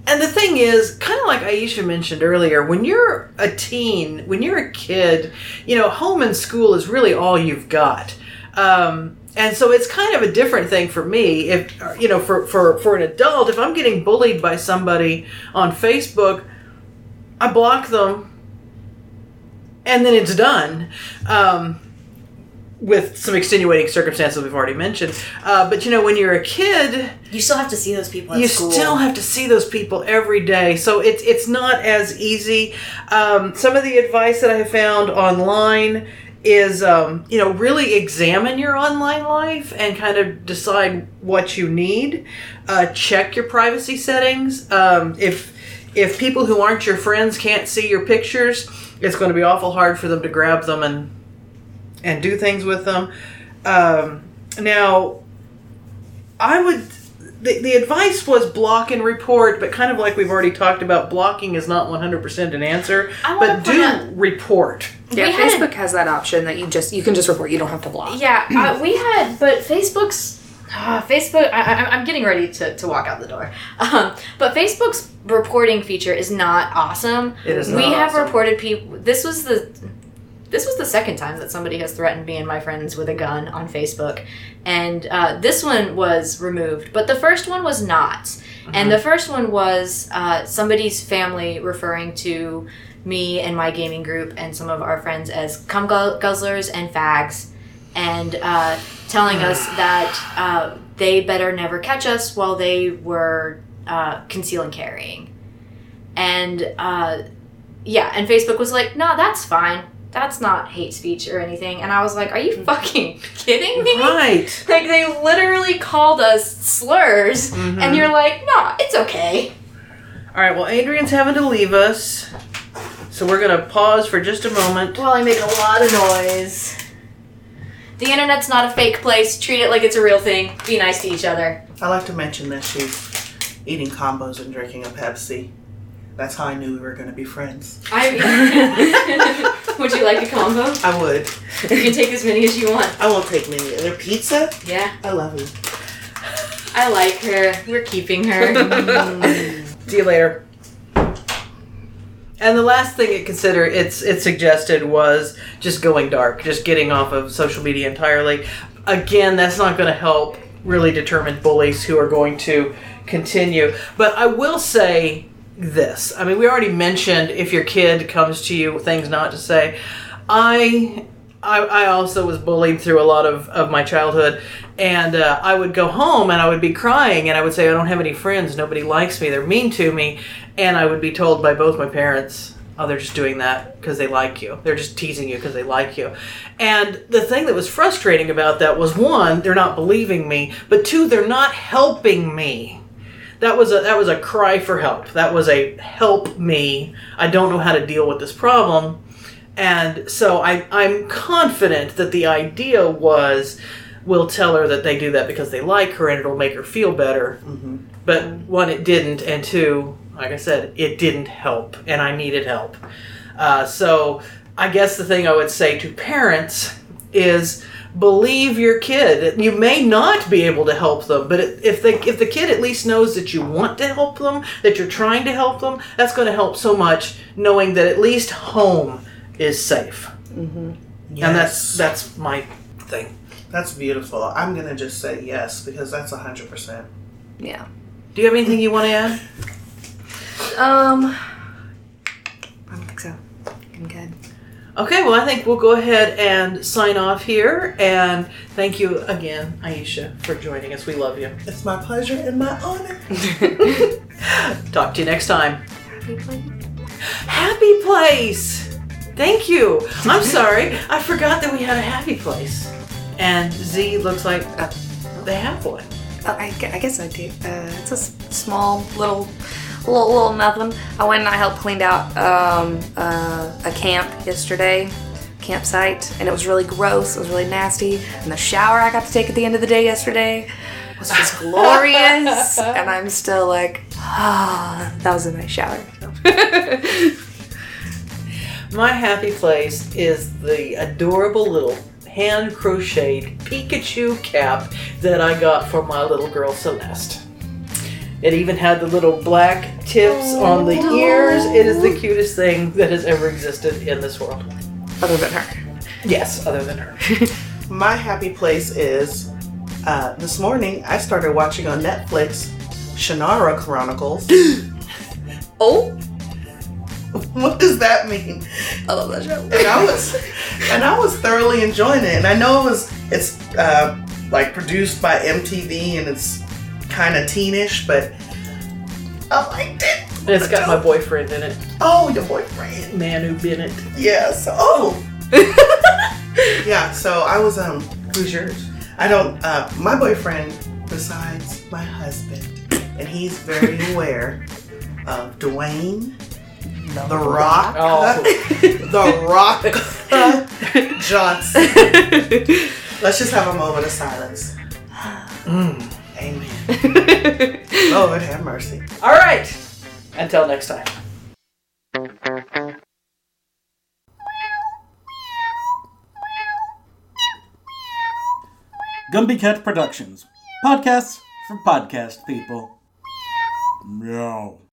and the thing is, kind of like Aisha mentioned earlier, when you're a teen, when you're a kid, you know, home and school is really all you've got. Um, and so it's kind of a different thing for me. If you know, for for for an adult, if I'm getting bullied by somebody on Facebook, I block them and then it's done. Um, with some extenuating circumstances we've already mentioned. Uh, but you know, when you're a kid, you still have to see those people you school. still have to see those people every day. So it's it's not as easy. Um, some of the advice that I have found online is um, you know really examine your online life and kind of decide what you need. Uh, check your privacy settings. Um, if if people who aren't your friends can't see your pictures, it's going to be awful hard for them to grab them and and do things with them. Um, now, I would. The, the advice was block and report, but kind of like we've already talked about, blocking is not 100% an answer. I wanna But point do out- report. Yeah, We had Facebook has that option that you just you can just report. You don't have to block. Yeah, uh, we had, but Facebook's uh, Facebook. I, I, I'm getting ready to, to walk out the door. Um, but Facebook's reporting feature is not awesome. It is we not have awesome. reported people. This was the this was the second time that somebody has threatened me and my friends with a gun on Facebook, and uh, this one was removed, but the first one was not. And the first one was uh, somebody's family referring to me and my gaming group and some of our friends as cum guzzlers and fags, and uh, telling us that uh, they better never catch us while they were uh, concealing carrying. And uh, yeah, and Facebook was like, no, that's fine. That's not hate speech or anything. And I was like, are you fucking kidding me? Right. Like, they literally called us slurs, Mhm. and you're like, no, it's okay. All right. Well, Adrian's having to leave us, so we're gonna pause for just a moment. Well, I make a lot of noise. The internet's not a fake place. Treat it like it's a real thing. Be nice to each other. I like to mention that she's eating combos and drinking a Pepsi. That's how I knew we were going to be friends. I Would you like a combo? I would. You can take as many as you want. I won't take many. Their pizza? Yeah, I love you. I like her. We're keeping her. See you later. And the last thing it consider it's it suggested was just going dark, just getting off of social media entirely. Again, that's not going to help really determine bullies who are going to continue. But I will say this. I mean, we already mentioned if your kid comes to you things not to say. I I, I also was bullied through a lot of, of my childhood, and uh, I would go home and I would be crying and I would say, I don't have any friends, nobody likes me, they're mean to me, and I would be told by both my parents, oh, they're just doing that because they like you. They're just teasing you because they like you. And the thing that was frustrating about that was one, they're not believing me, but two, they're not helping me. That was a that was a cry for help. That was a help me. I don't know how to deal with this problem. And so I, I'm confident that the idea was we'll tell her that they do that because they like her and it'll make her feel better. hmm But one, it didn't, and two, like I said, it didn't help, and I needed help. Uh, so I guess the thing I would say to parents is believe your kid. You may not be able to help them, but if they if the kid at least knows that you want to help them, that you're trying to help them, that's going to help so much. Knowing that at least home is safe, Yes. and that's that's my thing. That's beautiful. I'm going to just say yes because that's 100%. Yeah. Do you have anything you want to add? Um. I don't think so. I'm good. Okay, well, I think we'll go ahead and sign off here. And thank you again, Aisha, for joining us. We love you. It's my pleasure and my honor. Talk to you next time. Happy place! Happy place. Thank you. I'm sorry. I forgot that we had a happy place. And Z looks like uh, they have one. Oh, I, I guess I do. Uh, it's a small little, little, little nothing. I went and I helped cleaned out um, uh, a camp yesterday, campsite, and it was really gross. It was really nasty. And the shower I got to take at the end of the day yesterday was just glorious. and I'm still like, ah, that was a nice shower. My happy place is the adorable little hand crocheted Pikachu cap that I got for my little girl Celeste. It even had the little black tips on the ears. It is the cutest thing that has ever existed in this world. Other than her. Yes, other than her. My happy place is uh, this morning I started watching on Netflix Shannara Chronicles. Oh, what does that mean? I love that show. And I was and I was thoroughly enjoying it. And I know it was it's uh, like produced by MTV and it's kind of teenish, but I liked it. It's got my boyfriend in it, Oh, your boyfriend. Manu Bennett. Yes. Oh. yeah. So I was um. Who's yours? I don't. Uh, my boyfriend, besides my husband, and he's very aware of Dwayne, the Rock, Oh. the Rock Johnson. Let's just have a moment of silence. Mm. Oh, Amen. Lord have mercy. All right. Until next time. Gumby Cat Productions. Podcasts for podcast people. Meow.